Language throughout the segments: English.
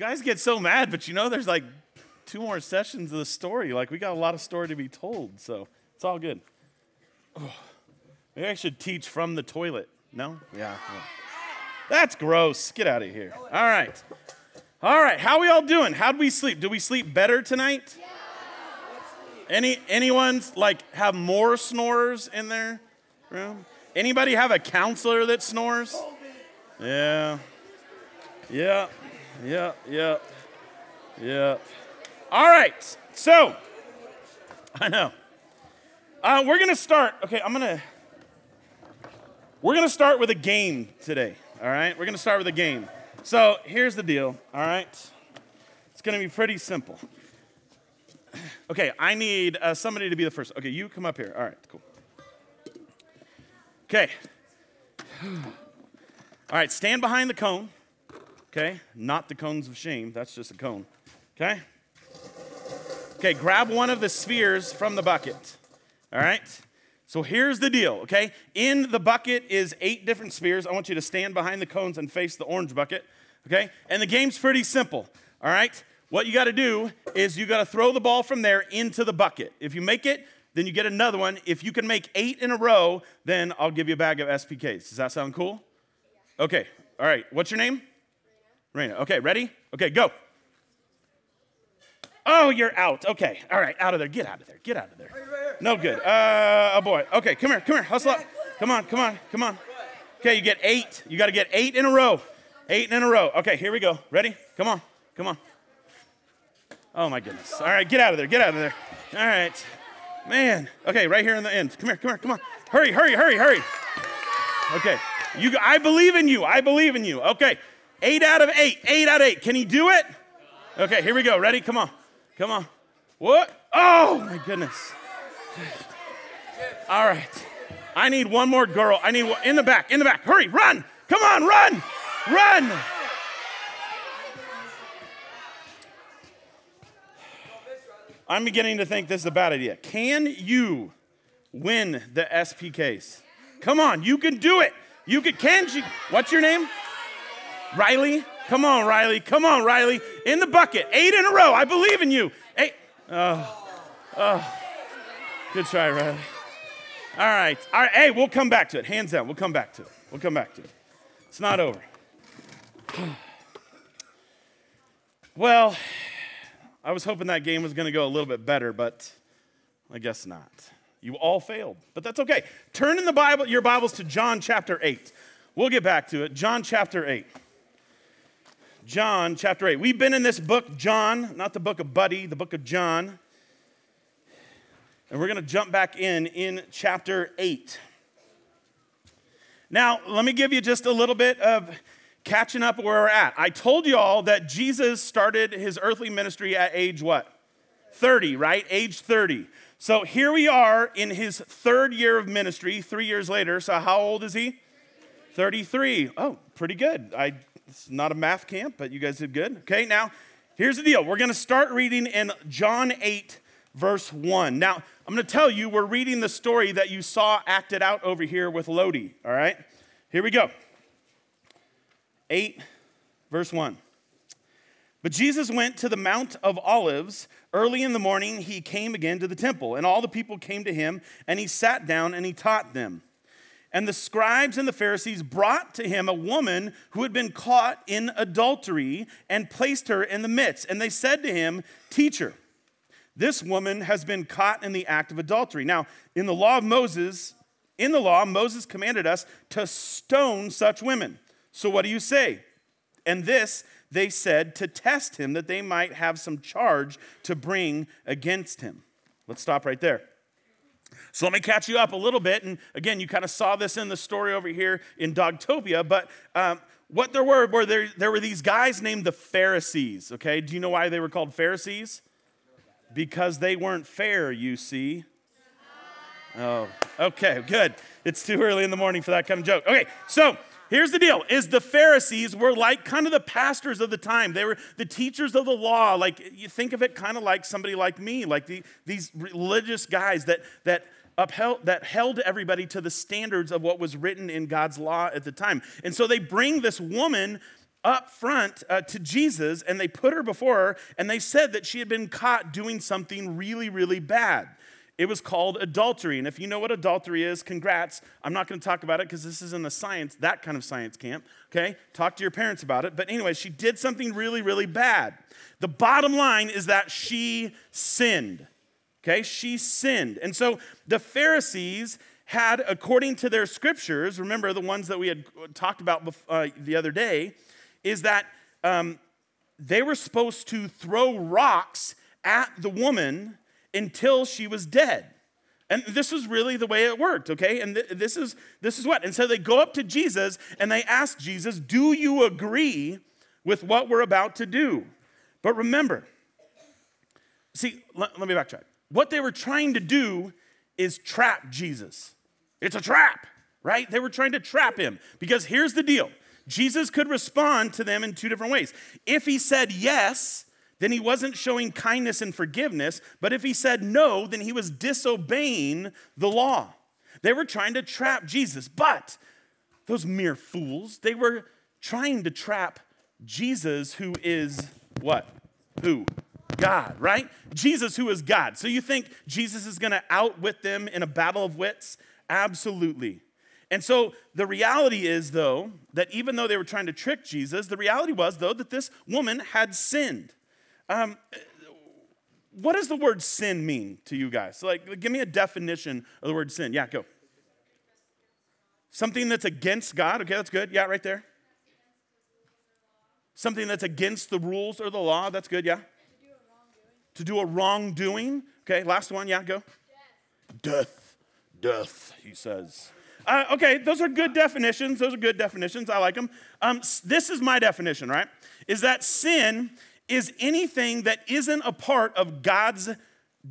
guys get so mad, but you know, there's like two more sessions of the story. Like, we got a lot of story to be told, so it's all good. Oh, maybe I should teach from the toilet. No? Yeah. yeah. That's gross. Get out of here. All right. All right. How we all doing? How'd we sleep? Do we sleep better tonight? Any anyone's like have more snorers in their room? Anybody have a counselor that snores? Yeah. Yeah. Yeah. Yeah. Yeah. All right. So, I know. Uh, we're to start. Okay, I'm to. We're to start with a game today. All right? We're to start with a game. So, here's the deal. All right? It's to be pretty simple. Okay, I need uh, somebody to be the first. Okay, you come up here. All right, cool. Okay. All right, stand behind the cone. Okay, not the cones of shame. That's just a cone. Okay? Okay, grab one of the spheres from the bucket. All right? So here's the deal, okay? In the bucket is eight different spheres. I want you to stand behind the cones and face the orange bucket, okay? And the game's pretty simple, all right? What you got to do is you got to throw the ball from there into the bucket. If you make it, then you get another one. If you can make eight in a row, then I'll give you a bag of SPKs. Does that sound cool? Okay, all right. What's your name? Raina. Okay, ready? Okay, go. Oh, you're out. Okay. All right. Out of there. Get out of there. Get out of there. No good. Uh, oh boy. Okay. Come here. Come here. Hustle up. Come on. Come on. Come on. Okay. You get eight. You got to get eight in a row. Eight in a row. Okay. Here we go. Ready? Come on. Come on. Oh my goodness. All right. Get out of there. Get out of there. All right. Man. Okay. Right here in the end. Come here. Come here. Come on. Hurry. Hurry. Hurry. Hurry. Okay. You. I believe in you. I believe in you. Okay. Eight out of eight. Eight out of eight. Can he do it? Okay. Here we go. Ready? Come on. Come on. What? Oh, my goodness. All right. I need one more girl. I need one in the back, in the back. Hurry, run. Come on, run. Run. I'm beginning to think this is a bad idea. Can you win the SPKs? Come on, you can do it. You can, can you? What's your name? Riley? Come on, Riley. Come on, Riley. In the bucket. Eight in a row. I believe in you. Eight. Oh, oh. Good try, Riley. All right. All right. Hey, we'll come back to it. Hands down. We'll come back to it. We'll come back to it. It's not over. Well, I was hoping that game was going to go a little bit better, but I guess not. You all failed, but that's okay. Turn in the Bible, your Bibles to John chapter 8. We'll get back to it. John chapter 8. John chapter 8. We've been in this book, John, not the book of Buddy, the book of John. And we're going to jump back in in chapter 8. Now, let me give you just a little bit of catching up where we're at. I told you all that Jesus started his earthly ministry at age what? 30, right? Age 30. So here we are in his third year of ministry, three years later. So how old is he? 33. Oh, pretty good. I it's not a math camp, but you guys did good. Okay, now here's the deal. We're going to start reading in John 8, verse 1. Now, I'm going to tell you, we're reading the story that you saw acted out over here with Lodi. All right, here we go. 8, verse 1. But Jesus went to the Mount of Olives. Early in the morning, he came again to the temple, and all the people came to him, and he sat down and he taught them. And the scribes and the Pharisees brought to him a woman who had been caught in adultery and placed her in the midst. And they said to him, Teacher, this woman has been caught in the act of adultery. Now, in the law of Moses, in the law, Moses commanded us to stone such women. So what do you say? And this they said to test him that they might have some charge to bring against him. Let's stop right there. So let me catch you up a little bit. And again, you kind of saw this in the story over here in Dogtopia, but um, what there were were there, there were these guys named the Pharisees. Okay, do you know why they were called Pharisees? Because they weren't fair, you see. Oh, okay, good. It's too early in the morning for that kind of joke. Okay, so here's the deal is the pharisees were like kind of the pastors of the time they were the teachers of the law like you think of it kind of like somebody like me like the, these religious guys that that upheld that held everybody to the standards of what was written in God's law at the time. And so they bring this woman up front uh, to Jesus and they put her before her and they said that she had been caught doing something really, really bad. It was called adultery. And if you know what adultery is, congrats. I'm not going to talk about it because this isn't a science, that kind of science camp. Okay? Talk to your parents about it. But anyway, she did something really, really bad. The bottom line is that she sinned. Okay? She sinned. And so the Pharisees had, according to their scriptures, remember the ones that we had talked about uh, the other day, is that um, they were supposed to throw rocks at the woman until she was dead. And this is really the way it worked, okay? And th- this is this is what. And so they go up to Jesus and they ask Jesus, "Do you agree with what we're about to do?" But remember, see, let me backtrack. What they were trying to do is trap Jesus. It's a trap, right? They were trying to trap him because here's the deal. Jesus could respond to them in two different ways. If he said yes, then he wasn't showing kindness and forgiveness. But if he said no, then he was disobeying the law. They were trying to trap Jesus. But those mere fools, they were trying to trap Jesus, who is what? Who? God, right? Jesus, who is God. So you think Jesus is going to outwit them in a battle of wits? Absolutely. And so the reality is, though, that even though they were trying to trick Jesus, the reality was, though, that this woman had sinned. Um, what does the word sin mean to you guys? Like, give me a definition of the word sin. Yeah, go. Something that's against God. Okay, that's good. Yeah, right there. Something that's against the rules or the law. That's good. Yeah. To do a wrongdoing. Okay, last one. Yeah, go. Death. Death, he says. Uh, okay, those are good definitions. Those are good definitions. I like them. Um, this is my definition, right? Is that sin is anything that isn't a part of God's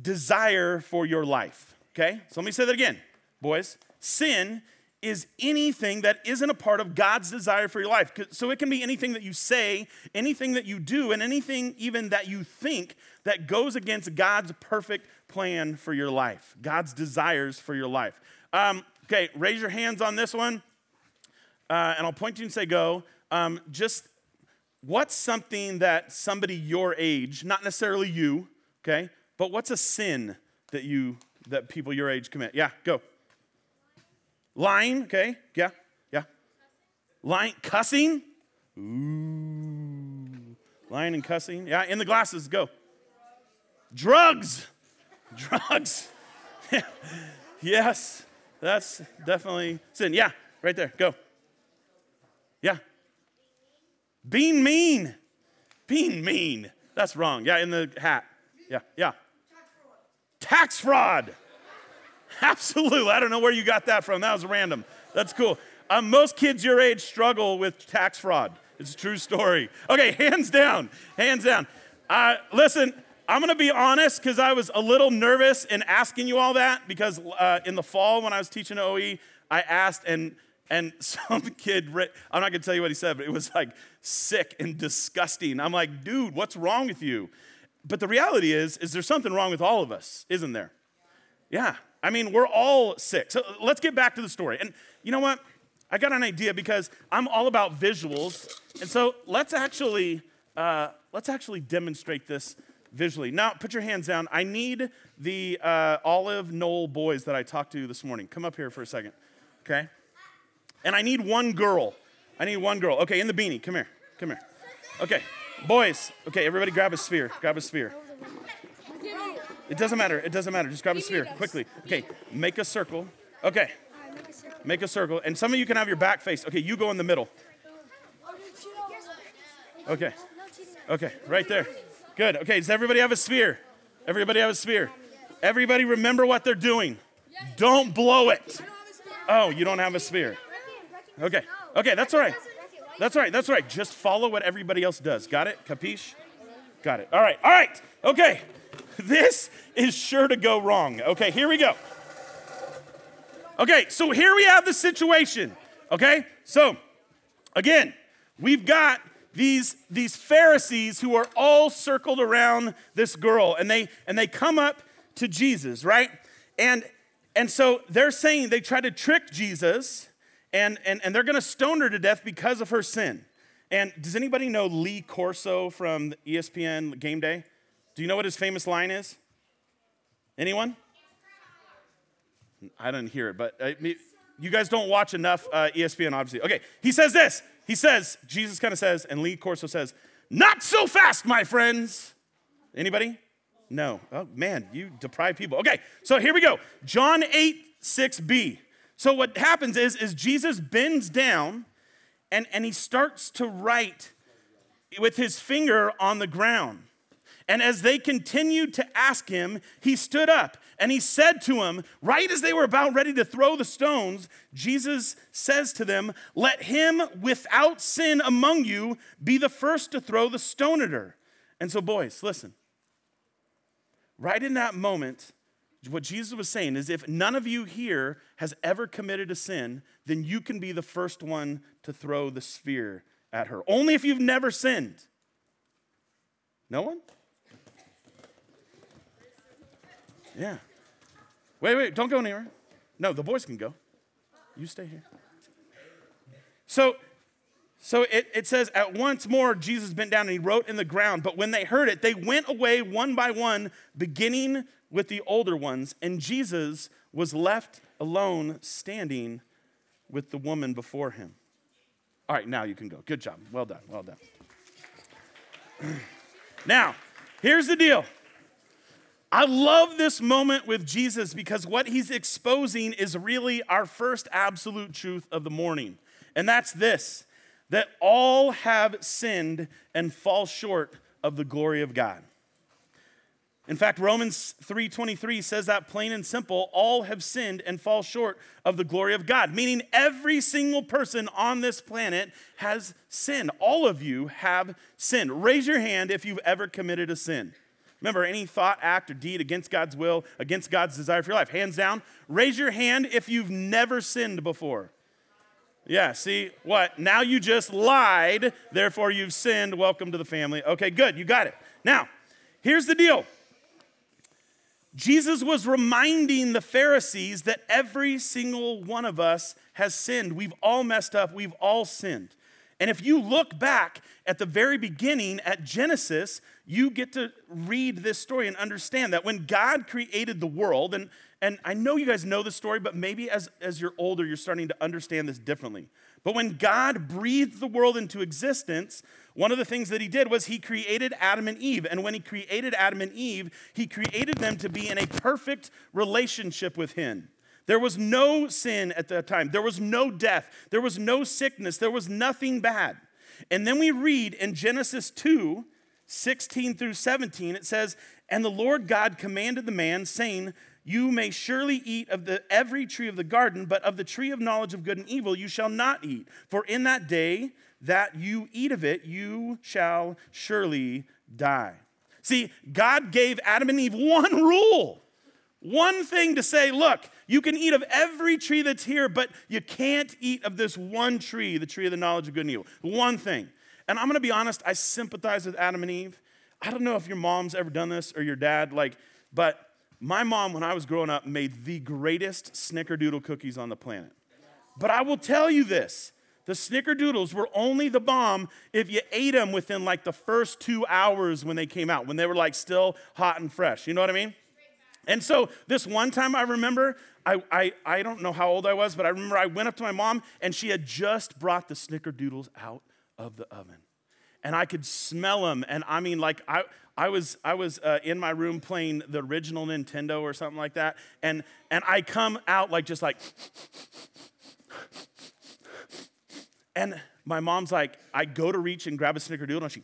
desire for your life. Okay? So let me say that again, boys. Sin is anything that isn't a part of God's desire for your life. So it can be anything that you say, anything that you do, and anything even that you think that goes against God's perfect plan for your life, God's desires for your life. Um, okay, raise your hands on this one, uh, and I'll point to you and say go. Um, just what's something that somebody your age, not necessarily you, okay, but what's a sin that you that people your age commit? Yeah, go. Lying, okay, yeah, yeah. Lying, cussing. Ooh, lying and cussing. Yeah, in the glasses, go. Drugs, drugs. yes, that's definitely sin. Yeah, right there, go. Yeah, being mean. Being mean. That's wrong. Yeah, in the hat. Yeah, yeah. Tax fraud. Absolutely. I don't know where you got that from. That was random. That's cool. Um, most kids your age struggle with tax fraud. It's a true story. Okay, hands down. Hands down. Uh, listen, I'm to be honest because I was a little nervous in asking you all that because uh, in the fall when I was teaching OE, I asked, and and some kid, I'm not gonna tell you what he said, but it was like sick and disgusting. I'm like, dude, what's wrong with you? But the reality is, is there's something wrong with all of us, isn't there? Yeah. I mean, we're all sick. So let's get back to the story. And you know what? I got an idea because I'm all about visuals. And so let's actually, uh, let's actually demonstrate this visually. Now, put your hands down. I need the uh, Olive Knoll boys that I talked to this morning. Come up here for a second, okay? And I need one girl. I need one girl. Okay, in the beanie. Come here. Come here. Okay, boys. Okay, everybody grab a sphere. Grab a sphere. It doesn't matter. It doesn't matter. Just grab a sphere quickly. Okay, make a circle. Okay, make a circle. And some of you can have your back face. Okay, you go in the middle. Okay. Okay, right there. Good. Okay, does everybody have a sphere? Everybody have a sphere. Everybody remember what they're doing. Don't blow it. Oh, you don't have a sphere. Okay. Okay, that's all right. That's all right. That's all right. Just follow what everybody else does. Got it? Capiche? Got it. All right. All right. Okay. This is sure to go wrong. Okay, here we go. Okay, so here we have the situation. Okay? So, again, we've got these, these Pharisees who are all circled around this girl and they and they come up to Jesus, right? And and so they're saying they try to trick Jesus and, and, and they're going to stone her to death because of her sin. And does anybody know Lee Corso from ESPN Game Day? Do you know what his famous line is? Anyone? I didn't hear it, but uh, you guys don't watch enough uh, ESPN, obviously. Okay, he says this. He says, Jesus kind of says, and Lee Corso says, Not so fast, my friends. Anybody? No. Oh, man, you deprive people. Okay, so here we go. John 8, 6b. So what happens is, is Jesus bends down and, and he starts to write with his finger on the ground. And as they continued to ask him, he stood up and he said to him, right as they were about ready to throw the stones, Jesus says to them, Let him without sin among you be the first to throw the stone at her. And so, boys, listen. Right in that moment, what Jesus was saying is if none of you here has ever committed a sin, then you can be the first one to throw the spear at her. Only if you've never sinned. No one? Yeah. Wait, wait, don't go anywhere. No, the boys can go. You stay here. So, so it, it says, at once more, Jesus bent down and he wrote in the ground. But when they heard it, they went away one by one, beginning with the older ones. And Jesus was left alone, standing with the woman before him. All right, now you can go. Good job. Well done. Well done. now, here's the deal. I love this moment with Jesus because what he's exposing is really our first absolute truth of the morning. And that's this that all have sinned and fall short of the glory of God. In fact, Romans 3:23 says that plain and simple, all have sinned and fall short of the glory of God, meaning every single person on this planet has sinned. All of you have sinned. Raise your hand if you've ever committed a sin. Remember, any thought, act, or deed against God's will, against God's desire for your life. Hands down. Raise your hand if you've never sinned before. Yeah, see what? Now you just lied, therefore you've sinned. Welcome to the family. Okay, good, you got it. Now, here's the deal Jesus was reminding the Pharisees that every single one of us has sinned. We've all messed up, we've all sinned. And if you look back at the very beginning at Genesis, you get to read this story and understand that when God created the world, and, and I know you guys know the story, but maybe as, as you're older, you're starting to understand this differently. But when God breathed the world into existence, one of the things that he did was he created Adam and Eve. And when he created Adam and Eve, he created them to be in a perfect relationship with him. There was no sin at that time. There was no death. There was no sickness. There was nothing bad. And then we read in Genesis 2 16 through 17, it says, And the Lord God commanded the man, saying, You may surely eat of the, every tree of the garden, but of the tree of knowledge of good and evil you shall not eat. For in that day that you eat of it, you shall surely die. See, God gave Adam and Eve one rule one thing to say, look, you can eat of every tree that's here, but you can't eat of this one tree, the tree of the knowledge of good and evil. One thing. And I'm gonna be honest, I sympathize with Adam and Eve. I don't know if your mom's ever done this or your dad, like, but my mom, when I was growing up, made the greatest snickerdoodle cookies on the planet. But I will tell you this the snickerdoodles were only the bomb if you ate them within like the first two hours when they came out, when they were like still hot and fresh. You know what I mean? And so this one time I remember, I, I, I don't know how old I was, but I remember I went up to my mom and she had just brought the snickerdoodles out of the oven. And I could smell them. And I mean, like, I, I was, I was uh, in my room playing the original Nintendo or something like that. And, and I come out like, just like, and my mom's like, I go to reach and grab a snickerdoodle and she,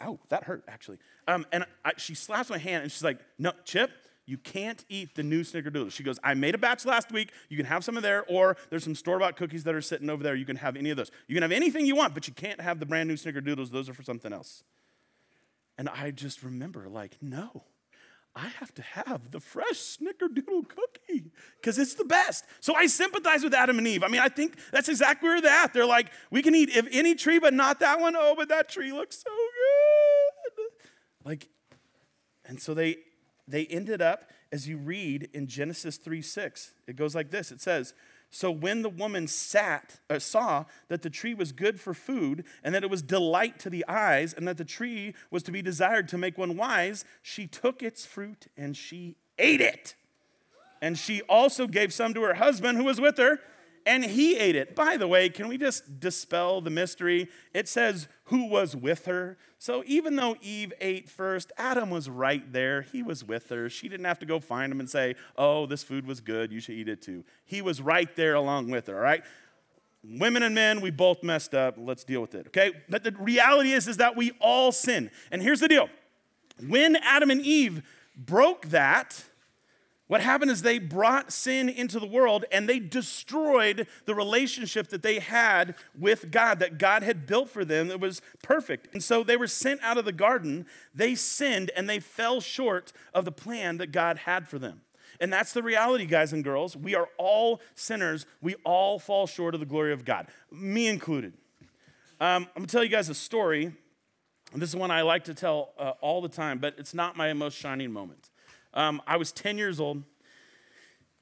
ow, that hurt actually. Um, and I, she slaps my hand and she's like, no, Chip, you can't eat the new snickerdoodle. She goes, I made a batch last week. You can have some of there, or there's some store bought cookies that are sitting over there. You can have any of those. You can have anything you want, but you can't have the brand new snickerdoodles. Those are for something else. And I just remember, like, no, I have to have the fresh snickerdoodle cookie because it's the best. So I sympathize with Adam and Eve. I mean, I think that's exactly where they're at. They're like, we can eat if any tree, but not that one. Oh, but that tree looks so good. Like, and so they they ended up, as you read in Genesis 3 6, it goes like this it says, So when the woman sat, uh, saw that the tree was good for food, and that it was delight to the eyes, and that the tree was to be desired to make one wise, she took its fruit and she ate it. And she also gave some to her husband who was with her, and he ate it. By the way, can we just dispel the mystery? It says who was with her. So even though Eve ate first, Adam was right there. He was with her. She didn't have to go find him and say, Oh, this food was good. You should eat it too. He was right there along with her, all right? Women and men, we both messed up. Let's deal with it, okay? But the reality is, is that we all sin. And here's the deal when Adam and Eve broke that, what happened is they brought sin into the world and they destroyed the relationship that they had with God, that God had built for them that was perfect. And so they were sent out of the garden, they sinned, and they fell short of the plan that God had for them. And that's the reality, guys and girls. We are all sinners. We all fall short of the glory of God, me included. Um, I'm gonna tell you guys a story. This is one I like to tell uh, all the time, but it's not my most shining moment. Um, I was 10 years old.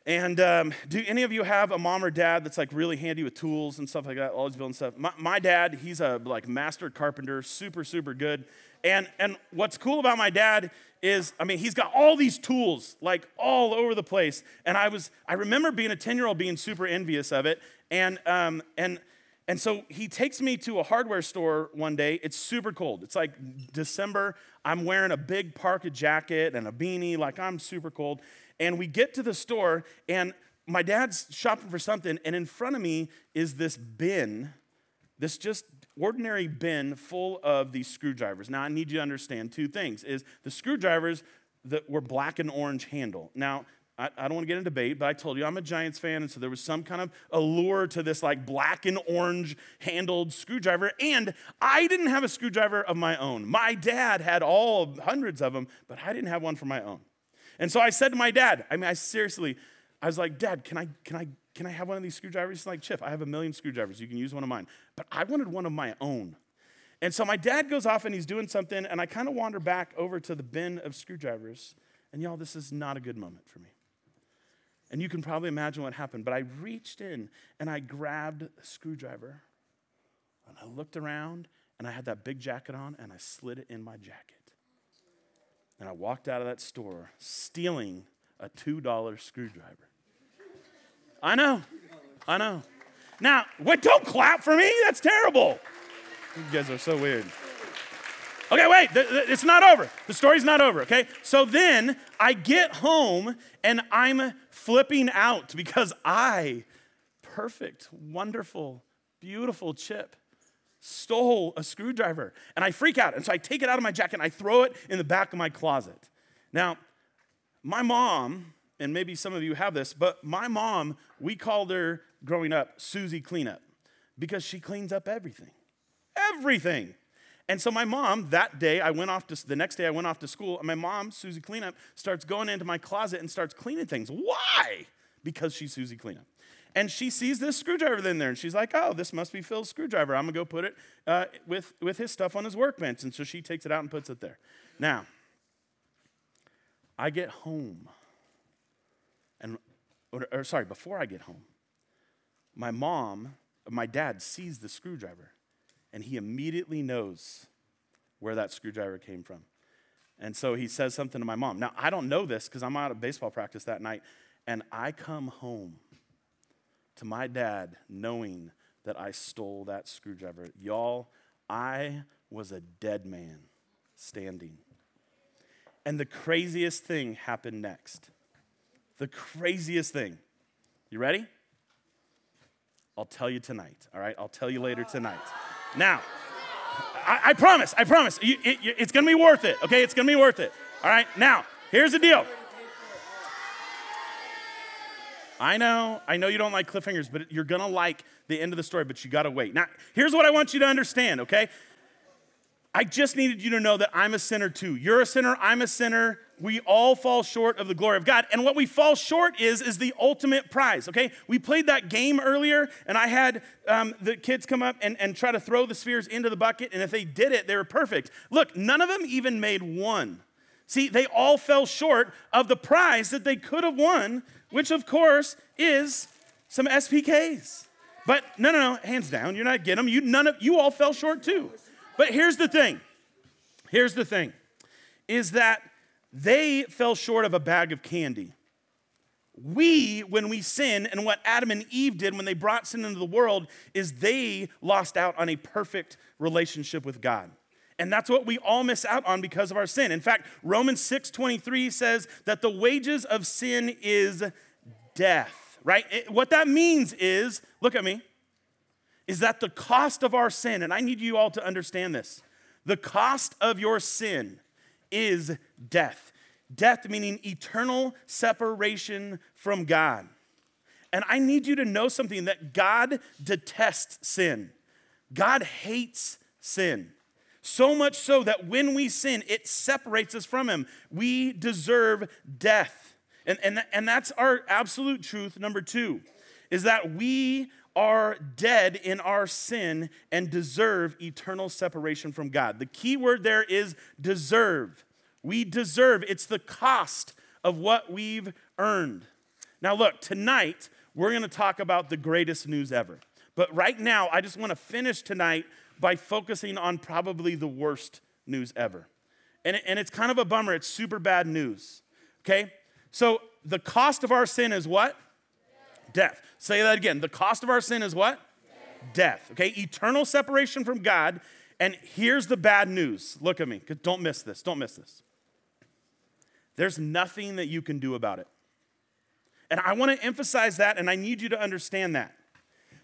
And um, do any of you have a mom or dad that's like really handy with tools and stuff like that, always building stuff? My, my dad, he's a like master carpenter, super, super good. And, and what's cool about my dad is, I mean, he's got all these tools like all over the place. And I was, I remember being a 10 year old being super envious of it. And, um, and, and so he takes me to a hardware store one day. It's super cold. It's like December. I'm wearing a big parka jacket and a beanie, like I'm super cold. And we get to the store, and my dad's shopping for something, and in front of me is this bin, this just ordinary bin full of these screwdrivers. Now, I need you to understand two things: is the screwdrivers that were black and orange handle. Now, I, I don't want to get into debate, but I told you I'm a Giants fan, and so there was some kind of allure to this like black and orange handled screwdriver. And I didn't have a screwdriver of my own. My dad had all hundreds of them, but I didn't have one for my own. And so I said to my dad, I mean, I seriously, I was like, Dad, can I, can I, can I have one of these screwdrivers? He's like, Chip, I have a million screwdrivers. You can use one of mine. But I wanted one of my own. And so my dad goes off and he's doing something, and I kind of wander back over to the bin of screwdrivers. And y'all, this is not a good moment for me. And you can probably imagine what happened. But I reached in and I grabbed a screwdriver and I looked around and I had that big jacket on and I slid it in my jacket. And I walked out of that store stealing a $2 screwdriver. I know. I know. Now, what don't clap for me? That's terrible. You guys are so weird. Okay, wait, it's not over. The story's not over, okay? So then I get home and I'm flipping out because I, perfect, wonderful, beautiful Chip, stole a screwdriver. And I freak out. And so I take it out of my jacket and I throw it in the back of my closet. Now, my mom, and maybe some of you have this, but my mom, we called her growing up Susie Cleanup because she cleans up everything. Everything. And so my mom, that day, I went off to, the next day I went off to school, and my mom, Susie Cleanup, starts going into my closet and starts cleaning things. Why? Because she's Susie Cleanup. And she sees this screwdriver in there, and she's like, oh, this must be Phil's screwdriver. I'm gonna go put it uh, with, with his stuff on his workbench. And so she takes it out and puts it there. Now, I get home, and, or, or sorry, before I get home, my mom, my dad sees the screwdriver and he immediately knows where that screwdriver came from. And so he says something to my mom. Now, I don't know this because I'm out of baseball practice that night, and I come home to my dad knowing that I stole that screwdriver. Y'all, I was a dead man standing. And the craziest thing happened next. The craziest thing. You ready? I'll tell you tonight, all right? I'll tell you later tonight. Oh. Now, I, I promise, I promise, you, it, it's gonna be worth it, okay? It's gonna be worth it. All right, now, here's the deal. I know, I know you don't like cliffhangers, but you're gonna like the end of the story, but you gotta wait. Now, here's what I want you to understand, okay? I just needed you to know that I'm a sinner too. You're a sinner, I'm a sinner. We all fall short of the glory of God. And what we fall short is, is the ultimate prize, okay? We played that game earlier, and I had um, the kids come up and, and try to throw the spheres into the bucket, and if they did it, they were perfect. Look, none of them even made one. See, they all fell short of the prize that they could have won, which of course is some SPKs. But no, no, no, hands down, you're not getting them. You none of you all fell short too. But here's the thing. Here's the thing is that they fell short of a bag of candy. We, when we sin, and what Adam and Eve did when they brought sin into the world, is they lost out on a perfect relationship with God. And that's what we all miss out on because of our sin. In fact, Romans 6:23 says that the wages of sin is death, right? It, what that means is, look at me, is that the cost of our sin, and I need you all to understand this. The cost of your sin is death. Death meaning eternal separation from God. And I need you to know something that God detests sin. God hates sin. So much so that when we sin, it separates us from Him. We deserve death. And, and, and that's our absolute truth, number two, is that we are dead in our sin and deserve eternal separation from God. The key word there is deserve. We deserve, it's the cost of what we've earned. Now, look, tonight we're going to talk about the greatest news ever. But right now, I just want to finish tonight by focusing on probably the worst news ever. And, and it's kind of a bummer. It's super bad news. Okay? So, the cost of our sin is what? Death. Say that again. The cost of our sin is what? Death. Death. Okay? Eternal separation from God. And here's the bad news. Look at me. Don't miss this. Don't miss this. There's nothing that you can do about it. And I want to emphasize that, and I need you to understand that.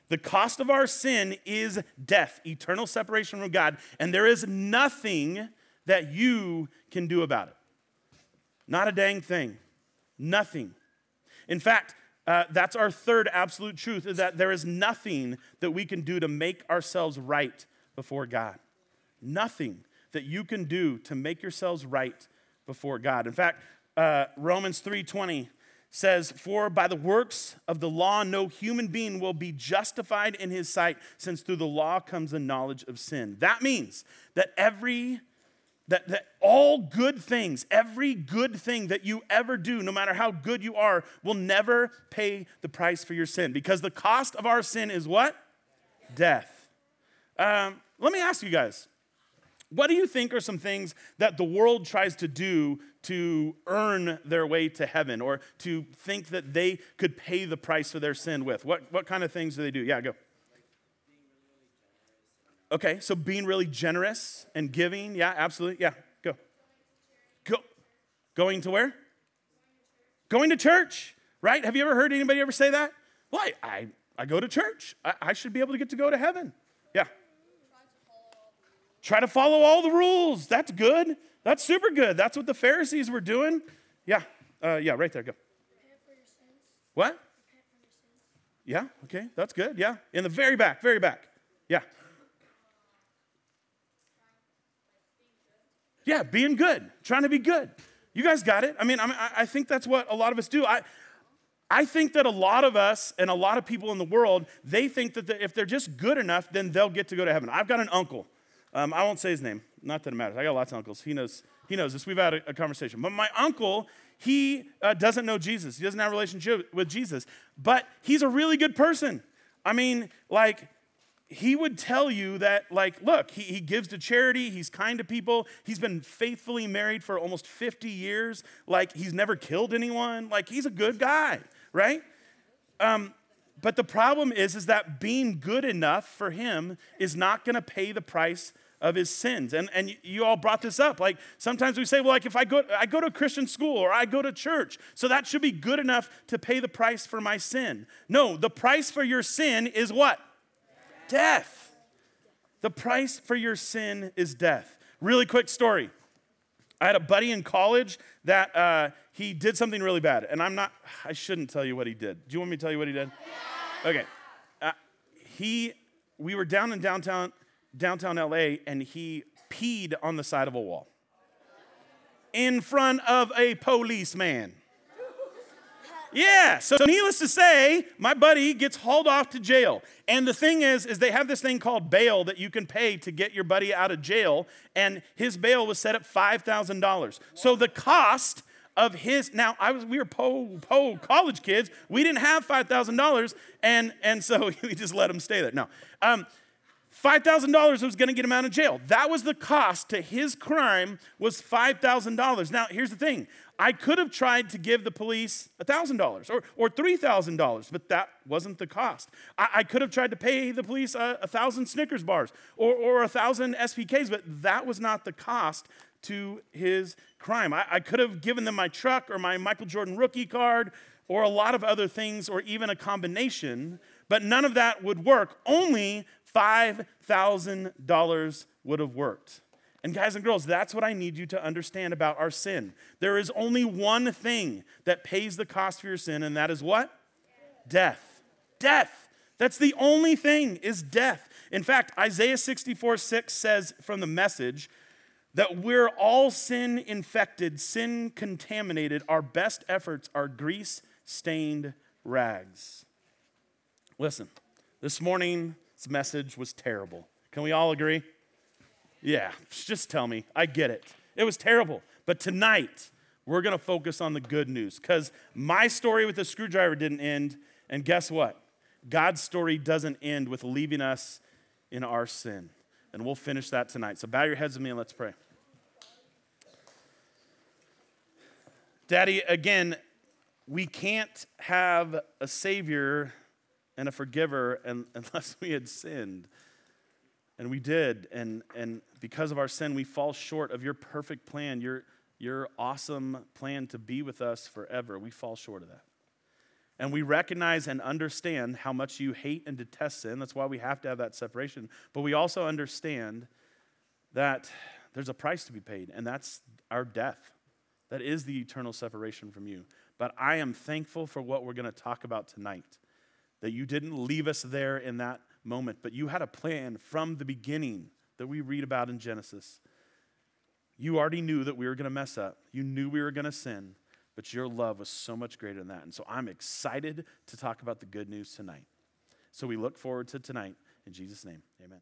The cost of our sin is death, eternal separation from God, and there is nothing that you can do about it. Not a dang thing. Nothing. In fact, uh, that's our third absolute truth is that there is nothing that we can do to make ourselves right before God. Nothing that you can do to make yourselves right before God. In fact, uh, Romans 3:20 says, For by the works of the law, no human being will be justified in his sight, since through the law comes the knowledge of sin. That means that every that, that all good things, every good thing that you ever do, no matter how good you are, will never pay the price for your sin. Because the cost of our sin is what? Death. Um, let me ask you guys what do you think are some things that the world tries to do to earn their way to heaven or to think that they could pay the price for their sin with? What, what kind of things do they do? Yeah, go. Okay, so being really generous and giving. Yeah, absolutely. Yeah, go. Go. Going to where? Going to church, right? Have you ever heard anybody ever say that? Well, I, I, I go to church. I, I should be able to get to go to heaven. Yeah. Try to follow all the rules. That's good. That's super good. That's what the Pharisees were doing. Yeah, uh, yeah, right there. Go. What? Yeah, okay, that's good. Yeah, in the very back, very back. Yeah. Yeah, being good, trying to be good. You guys got it. I mean, I, mean, I think that's what a lot of us do. I, I think that a lot of us and a lot of people in the world, they think that if they're just good enough, then they'll get to go to heaven. I've got an uncle um, I won't say his name. Not that it matters. I got lots of uncles. He knows. He knows this. We've had a, a conversation. But my uncle, he uh, doesn't know Jesus. He doesn't have a relationship with Jesus. But he's a really good person. I mean, like he would tell you that, like, look, he, he gives to charity, he's kind to people, he's been faithfully married for almost 50 years, like, he's never killed anyone, like, he's a good guy, right? Um, but the problem is, is that being good enough for him is not to pay the price of his sins. And, and you all brought this up. Like sometimes we say, well, like if I go, I go to a Christian school or I go to church, so that should be good enough to pay the price for my sin. No, the price for your sin is what? Death. The price for your sin is death. Really quick story. I had a buddy in college that uh, he did something really bad. And I'm not, I shouldn't tell you what he did. Do you want me to tell you what he did? Okay. Uh, he, we were down in downtown, downtown LA, and he peed on the side of a wall in front of a policeman. Yeah, so needless to say, my buddy gets hauled off to jail. And the thing is, is they have this thing called bail that you can pay to get your buddy out of jail, and his bail was set at $5,000. So the cost of his. Now, I was we were po po college kids. We didn't have five thousand dollars, and and so we just let him stay there. No, um, five thousand dollars was going to get him out of jail. That was the cost to his crime was five thousand dollars. Now, here's the thing: I could have tried to give the police $1,000 or, or $3,000, but that wasn't the cost. I, I, could have tried to pay the police a, 1,000 Snickers bars or, or 1,000 SPKs, but that was not the cost to his crime. I, I could have given them my truck or my Michael Jordan rookie card or a lot of other things or even a combination, but none of that would work. Only $5,000 would have worked. And guys and girls, that's what I need you to understand about our sin. There is only one thing that pays the cost for your sin, and that is what? Death. Death. That's the only thing is death. In fact, Isaiah 64 6 says from the message that we're all sin infected, sin contaminated. Our best efforts are grease stained rags. Listen, this morning's message was terrible. Can we all agree? Yeah, just tell me. I get it. It was terrible. But tonight, we're going to focus on the good news because my story with the screwdriver didn't end. And guess what? God's story doesn't end with leaving us in our sin. And we'll finish that tonight. So bow your heads with me and let's pray. Daddy, again, we can't have a Savior and a forgiver unless we had sinned. And we did. And, and because of our sin, we fall short of your perfect plan, your, your awesome plan to be with us forever. We fall short of that. And we recognize and understand how much you hate and detest sin. That's why we have to have that separation. But we also understand that there's a price to be paid, and that's our death. That is the eternal separation from you. But I am thankful for what we're going to talk about tonight. That you didn't leave us there in that moment, but you had a plan from the beginning that we read about in Genesis. You already knew that we were going to mess up, you knew we were going to sin, but your love was so much greater than that. And so I'm excited to talk about the good news tonight. So we look forward to tonight. In Jesus' name, amen.